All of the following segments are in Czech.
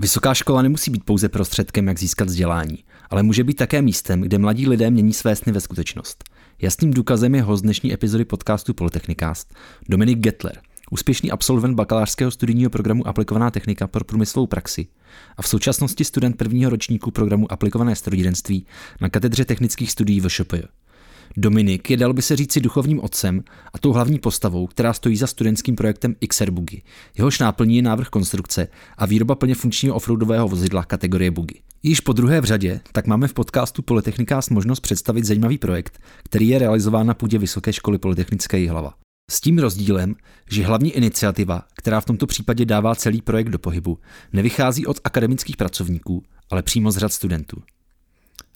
Vysoká škola nemusí být pouze prostředkem, jak získat vzdělání, ale může být také místem, kde mladí lidé mění své sny ve skutečnost. Jasným důkazem je host dnešní epizody podcastu Polytechnikast, Dominik Getler, úspěšný absolvent bakalářského studijního programu Aplikovaná technika pro průmyslovou praxi a v současnosti student prvního ročníku programu Aplikované strojírenství na katedře technických studií VŠPJ. Dominik je, dal by se říci, duchovním otcem a tou hlavní postavou, která stojí za studentským projektem XR Buggy. Jehož náplní je návrh konstrukce a výroba plně funkčního offroadového vozidla kategorie Buggy. Již po druhé v řadě tak máme v podcastu Polytechnika možnost představit zajímavý projekt, který je realizován na půdě Vysoké školy Polytechnické Jihlava. S tím rozdílem, že hlavní iniciativa, která v tomto případě dává celý projekt do pohybu, nevychází od akademických pracovníků, ale přímo z řad studentů.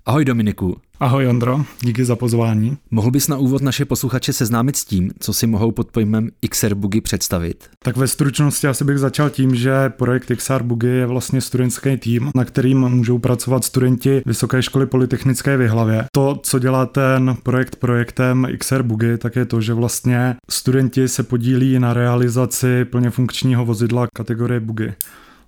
Ahoj Dominiku. Ahoj Ondro, díky za pozvání. Mohl bys na úvod naše posluchače seznámit s tím, co si mohou pod pojmem XR Buggy představit? Tak ve stručnosti asi bych začal tím, že projekt XR Buggy je vlastně studentský tým, na kterým můžou pracovat studenti Vysoké školy Polytechnické v Jihlavě. To, co dělá ten projekt projektem XR Buggy, tak je to, že vlastně studenti se podílí na realizaci plně funkčního vozidla kategorie Buggy.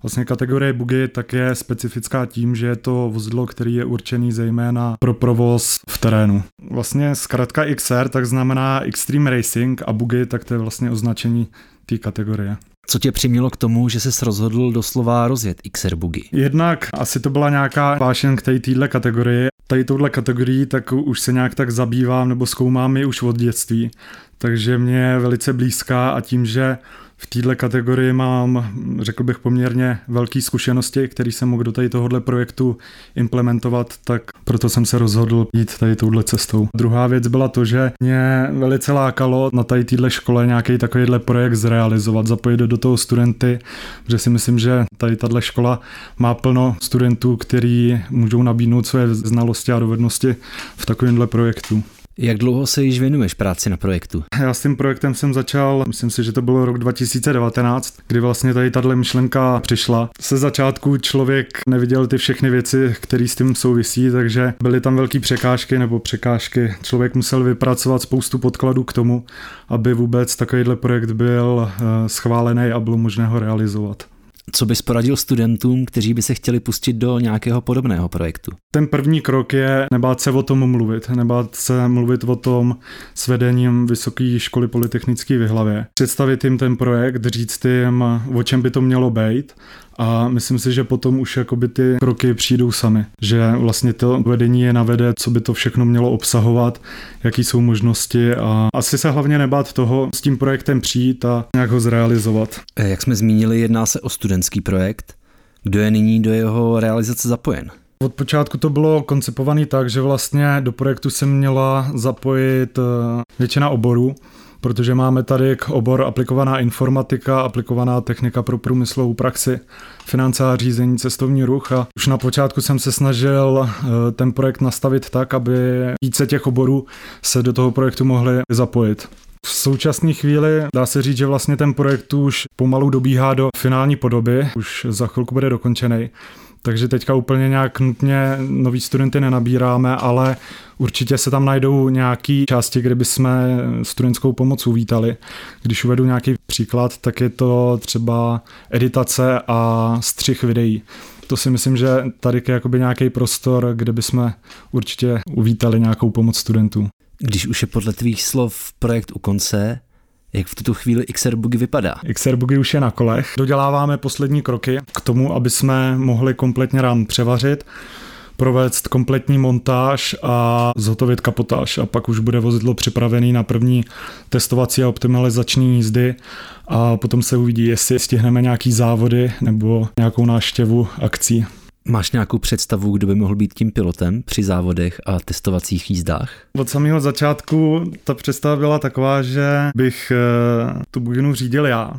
Vlastně kategorie buggy tak je specifická tím, že je to vozidlo, který je určený zejména pro provoz v terénu. Vlastně zkrátka XR tak znamená Extreme Racing a buggy tak to je vlastně označení té kategorie. Co tě přimělo k tomu, že jsi rozhodl doslova rozjet XR Buggy? Jednak asi to byla nějaká vášen k téhle kategorii. Tady touhle kategorii tak už se nějak tak zabývám nebo zkoumám ji už od dětství. Takže mě je velice blízká a tím, že v této kategorii mám, řekl bych, poměrně velké zkušenosti, které jsem mohl do tady tohohle projektu implementovat, tak proto jsem se rozhodl jít tady touhle cestou. Druhá věc byla to, že mě velice lákalo na tady téhle škole nějaký takovýhle projekt zrealizovat, zapojit do toho studenty, protože si myslím, že tady tahle škola má plno studentů, kteří můžou nabídnout své znalosti a dovednosti v takovémhle projektu. Jak dlouho se již věnuješ práci na projektu? Já s tím projektem jsem začal, myslím si, že to bylo rok 2019, kdy vlastně tady tahle myšlenka přišla. Se začátku člověk neviděl ty všechny věci, které s tím souvisí, takže byly tam velké překážky nebo překážky. Člověk musel vypracovat spoustu podkladů k tomu, aby vůbec takovýhle projekt byl eh, schválený a bylo možné ho realizovat. Co bys poradil studentům, kteří by se chtěli pustit do nějakého podobného projektu? Ten první krok je nebát se o tom mluvit, nebát se mluvit o tom s vedením Vysoké školy polytechnické v hlavě. Představit jim ten projekt, říct jim, o čem by to mělo být a myslím si, že potom už jakoby ty kroky přijdou sami, že vlastně to vedení je navede, co by to všechno mělo obsahovat, jaký jsou možnosti a asi se hlavně nebát toho s tím projektem přijít a nějak ho zrealizovat. Eh, jak jsme zmínili, jedná se o studentský projekt. Kdo je nyní do jeho realizace zapojen? Od počátku to bylo koncipované tak, že vlastně do projektu se měla zapojit eh, většina oborů, protože máme tady k obor aplikovaná informatika, aplikovaná technika pro průmyslovou praxi, finance a řízení, cestovní ruch a už na počátku jsem se snažil eh, ten projekt nastavit tak, aby více těch oborů se do toho projektu mohli zapojit. V současné chvíli dá se říct, že vlastně ten projekt už pomalu dobíhá do finální podoby, už za chvilku bude dokončený. Takže teďka úplně nějak nutně nový studenty nenabíráme, ale určitě se tam najdou nějaké části, kde bychom studentskou pomoc uvítali. Když uvedu nějaký příklad, tak je to třeba editace a střih videí. To si myslím, že tady je jakoby nějaký prostor, kde bychom určitě uvítali nějakou pomoc studentů. Když už je podle tvých slov projekt u konce, jak v tuto chvíli XR Buggy vypadá? XR Buggy už je na kolech. Doděláváme poslední kroky k tomu, aby jsme mohli kompletně rám převařit provést kompletní montáž a zhotovit kapotáž a pak už bude vozidlo připravené na první testovací a optimalizační jízdy a potom se uvidí, jestli stihneme nějaký závody nebo nějakou náštěvu akcí. Máš nějakou představu, kdo by mohl být tím pilotem při závodech a testovacích jízdách? Od samého začátku ta představa byla taková, že bych eh, tu buginu řídil já,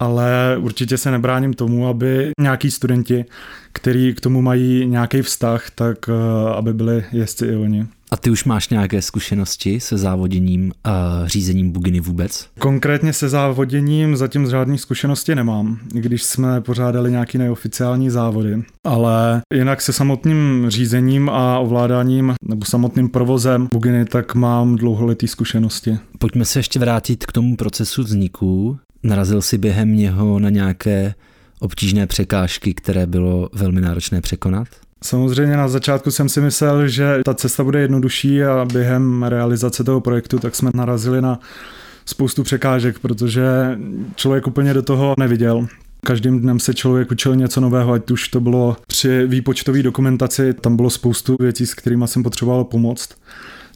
ale určitě se nebráním tomu, aby nějaký studenti, kteří k tomu mají nějaký vztah, tak eh, aby byli jezdci i oni. A ty už máš nějaké zkušenosti se závoděním a řízením buginy vůbec? Konkrétně se závoděním zatím žádné zkušenosti nemám, když jsme pořádali nějaký neoficiální závody. Ale jinak se samotným řízením a ovládáním nebo samotným provozem buginy, tak mám dlouholetý zkušenosti. Pojďme se ještě vrátit k tomu procesu vzniku. Narazil si během něho na nějaké obtížné překážky, které bylo velmi náročné překonat? Samozřejmě na začátku jsem si myslel, že ta cesta bude jednodušší a během realizace toho projektu tak jsme narazili na spoustu překážek, protože člověk úplně do toho neviděl. Každým dnem se člověk učil něco nového, ať už to bylo při výpočtové dokumentaci, tam bylo spoustu věcí, s kterými jsem potřeboval pomoct,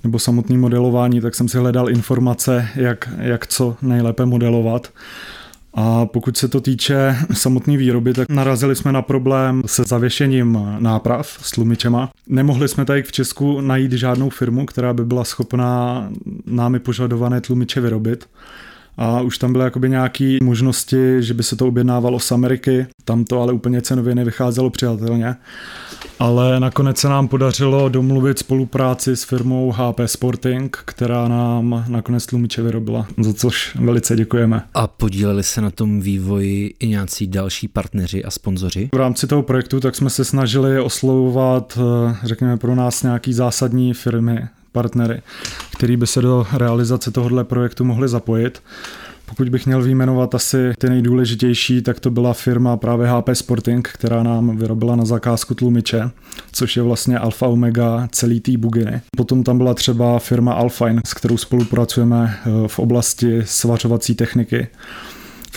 nebo samotný modelování, tak jsem si hledal informace, jak, jak co nejlépe modelovat. A pokud se to týče samotné výroby, tak narazili jsme na problém se zavěšením náprav s tlumičema. Nemohli jsme tady v Česku najít žádnou firmu, která by byla schopná námi požadované tlumiče vyrobit a už tam byly jakoby nějaké možnosti, že by se to objednávalo z Ameriky, tam to ale úplně cenově nevycházelo přijatelně. Ale nakonec se nám podařilo domluvit spolupráci s firmou HP Sporting, která nám nakonec tlumiče vyrobila, za což velice děkujeme. A podíleli se na tom vývoji i nějací další partneři a sponzoři? V rámci toho projektu tak jsme se snažili oslovovat, eh, řekněme pro nás nějaký zásadní firmy, partnery, který by se do realizace tohohle projektu mohli zapojit. Pokud bych měl vyjmenovat asi ty nejdůležitější, tak to byla firma právě HP Sporting, která nám vyrobila na zakázku tlumiče, což je vlastně alfa omega celý té buginy. Potom tam byla třeba firma Alfine, s kterou spolupracujeme eh, v oblasti svařovací techniky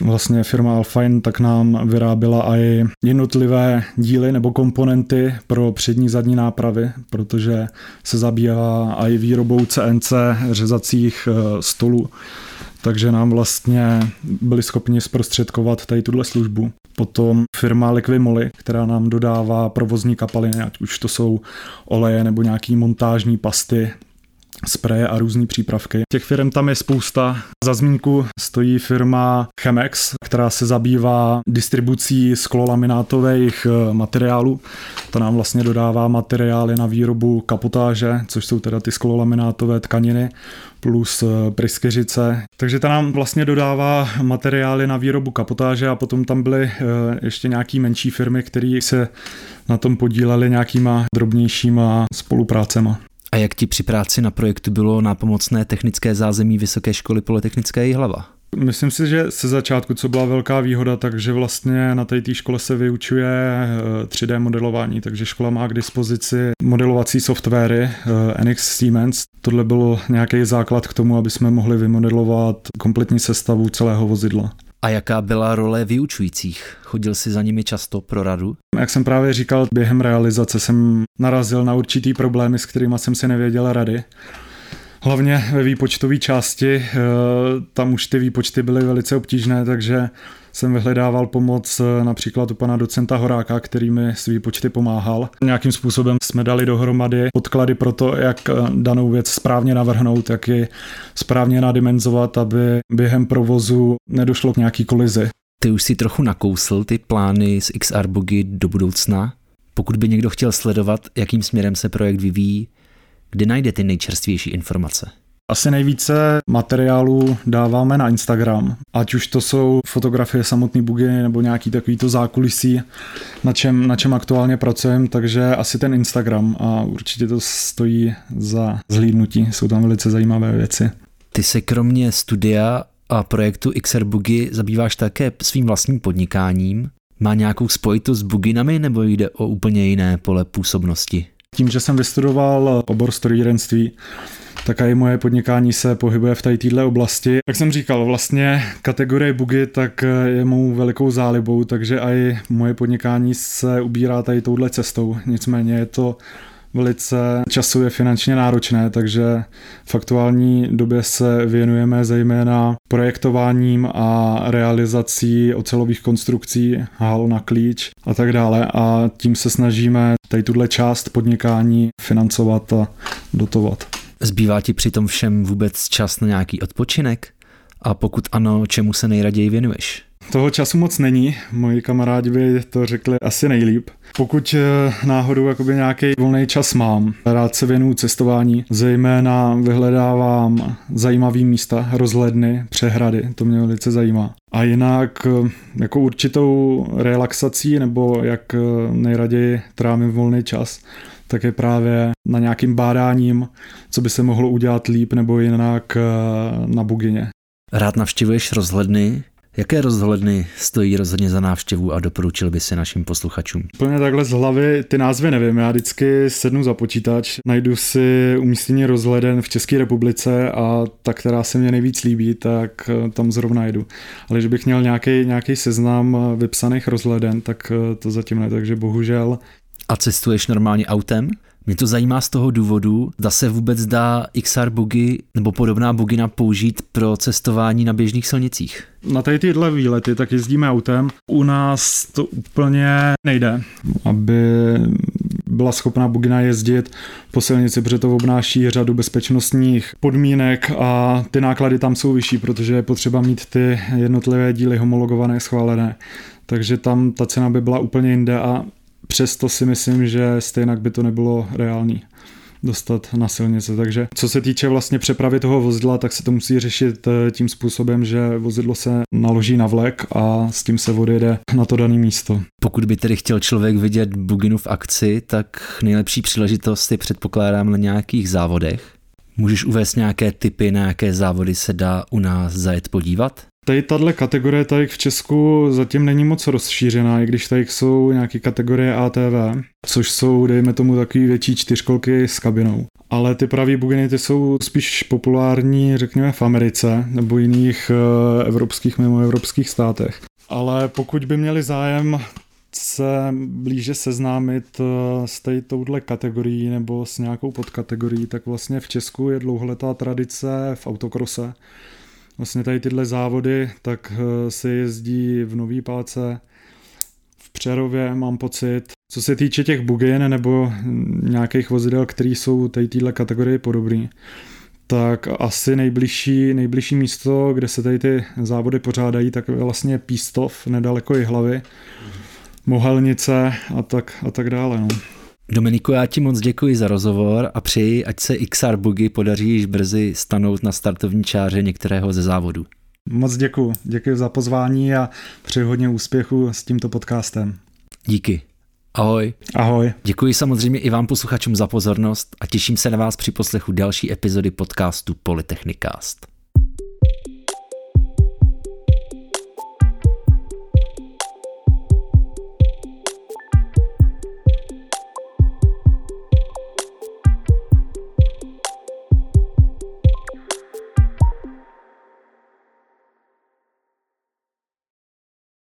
vlastně firma Alfine tak nám vyráběla i jednotlivé díly nebo komponenty pro přední zadní nápravy, protože se zabývá i výrobou CNC řezacích eh, stolů takže nám vlastně byli schopni zprostředkovat tady tuhle službu. Potom firma Liquimoli, která nám dodává provozní kapaliny, ať už to jsou oleje nebo nějaký montážní pasty spreje a různé přípravky. Těch firm tam je spousta. Za zmínku stojí firma Chemex, která se zabývá distribucí sklolaminátových eh, materiálů. Ta nám vlastně dodává materiály na výrobu kapotáže, což jsou teda ty sklolaminátové tkaniny plus eh, pryskyřice. Takže ta nám vlastně dodává materiály na výrobu kapotáže a potom tam byly eh, ještě nějaký menší firmy, které se na tom podílely nějakýma drobnějšíma spoluprácema. A jak ti při práci na projektu bylo nápomocné technické zázemí Vysoké školy Polytechnické Jihlava? Myslím si, že se začátku, co byla velká výhoda, takže vlastně na té škole se vyučuje 3D eh, modelování, takže škola má k dispozici modelovací softwary eh, NX Siemens. Tohle byl nějaký základ k tomu, aby jsme mohli vymodelovat kompletní sestavu celého vozidla. A jaká byla role vyučujících? Chodil si za nimi často pro radu? Jak jsem právě říkal, během realizace jsem narazil na určitý problémy, s kterými jsem si nevěděl rady. Hlavně ve výpočtové části, eh, tam už ty výpočty byly velice obtížné, takže jsem vyhledával pomoc eh, například u pana docenta Horáka, který mi s výpočty pomáhal. Nějakým způsobem jsme dali dohromady podklady pro to, jak eh, danou věc správně navrhnout, jak ji správně nadimenzovat, aby během provozu nedošlo k nějaký kolizi. Ty už si trochu nakousl ty plány z XR Bugy do budoucna. Pokud by někdo chtěl sledovat, jakým směrem se projekt vyvíjí, kde najde ty nejčerstvější informace? Asi nejvíce materiálů dáváme na Instagram, ať už to jsou fotografie samotné bugy nebo nějaký takovýto zákulisí, na čem, na čem aktuálně pracujeme, takže asi ten Instagram a určitě to stojí za zhlídnutí, jsou tam velice zajímavé věci. Ty se kromě studia a projektu XR Bugy zabýváš také svým vlastním podnikáním. Má nějakou spojitost s buginami nebo jde o úplně jiné pole působnosti? Tím, že jsem vystudoval obor strojírenství, tak i moje podnikání se pohybuje v této oblasti. Jak jsem říkal, vlastně kategorie bugy tak je mou velikou zálibou, takže i moje podnikání se ubírá tady touhle cestou. Nicméně je to velice časově finančně náročné, takže v aktuální době se věnujeme zejména projektováním a realizací ocelových konstrukcí, hal na klíč a tak dále a tím se snažíme tady tuhle část podnikání financovat a dotovat. Zbývá ti při tom všem vůbec čas na nějaký odpočinek? A pokud ano, čemu se nejraději věnuješ? Toho času moc není, moji kamarádi by to řekli asi nejlíp. Pokud eh, náhodou jakoby nějaký volný čas mám, rád se věnuju cestování, zejména vyhledávám zajímavé místa, rozhledny, přehrady, to mě velice zajímá. A jinak eh, jako určitou relaxací nebo jak eh, nejraději trávím volný čas, tak je právě na nějakým bádáním, co by se mohlo udělat líp nebo jinak na bugině. Rád navštěvuješ rozhledny, Jaké rozhledny stojí rozhodně za návštěvu a doporučil by si našim posluchačům? Úplně takhle z hlavy ty názvy nevím. Já vždycky sednu za počítač, najdu si umístění rozhleden v České republice a ta, která se mě nejvíc líbí, tak eh, tam zrovna jedu. Ale že bych měl nějaký, nějaký seznam eh, vypsaných rozhleden, tak eh, to zatím ne, takže bohužel. A cestuješ normálně autem? Mě to zajímá z toho důvodu, zda se vůbec dá XR bugy nebo podobná bugina použít pro cestování na běžných silnicích. Na tady tyhle výlety tak jezdíme autem. U nás to úplně nejde, aby byla schopná bugina jezdit po silnici, protože to obnáší řadu bezpečnostních podmínek a ty náklady tam jsou vyšší, protože je potřeba mít ty jednotlivé díly homologované, schválené. Takže tam ta cena by byla úplně jinde a přesto si myslím, že stejně by to nebylo reálný dostat na silnice. Takže co se týče vlastně přepravy toho vozidla, tak se to musí řešit eh, tím způsobem, že vozidlo se naloží na vlek a s tím se odjede na to dané místo. Pokud by tedy chtěl člověk vidět Buginu v akci, tak nejlepší příležitost je předpokládám na nějakých závodech. Můžeš uvést nějaké typy, na jaké závody se dá u nás zajet podívat? Tady tahle kategorie tady v Česku zatím není moc rozšířená, i když tady jsou nějaké kategorie ATV, což jsou, dejme tomu, takové větší čtyřkolky s kabinou. Ale ty pravý buginy ty jsou spíš populární, řekněme, v Americe nebo jiných uh, evropských, mimo evropských státech. Ale pokud by měli zájem se blíže seznámit uh, s touhle kategorií nebo s nějakou podkategorií, tak vlastně v Česku je dlouholetá tradice v autokrose, vlastně tady tyhle závody, tak eh, se jezdí v Nový Páce, v Přerově mám pocit. Co se týče těch bugin nebo nějakých vozidel, které jsou tady téhle kategorii podobný, tak asi nejbližší, nejbližší místo, kde se tady ty závody pořádají, tak je vlastně Pístov, nedaleko hlavy, Mohelnice a tak, a tak dále. No. Dominiku, já ti moc děkuji za rozhovor a přeji, ať se XR Bugy podaří již brzy stanout na startovní čáře některého ze závodů. Moc děkuji. Děkuji za pozvání a přeji hodně úspěchu s tímto podcastem. Díky. Ahoj. Ahoj. Děkuji samozřejmě i vám posluchačům za pozornost a těším se na vás při poslechu další epizody podcastu Polytechnicast.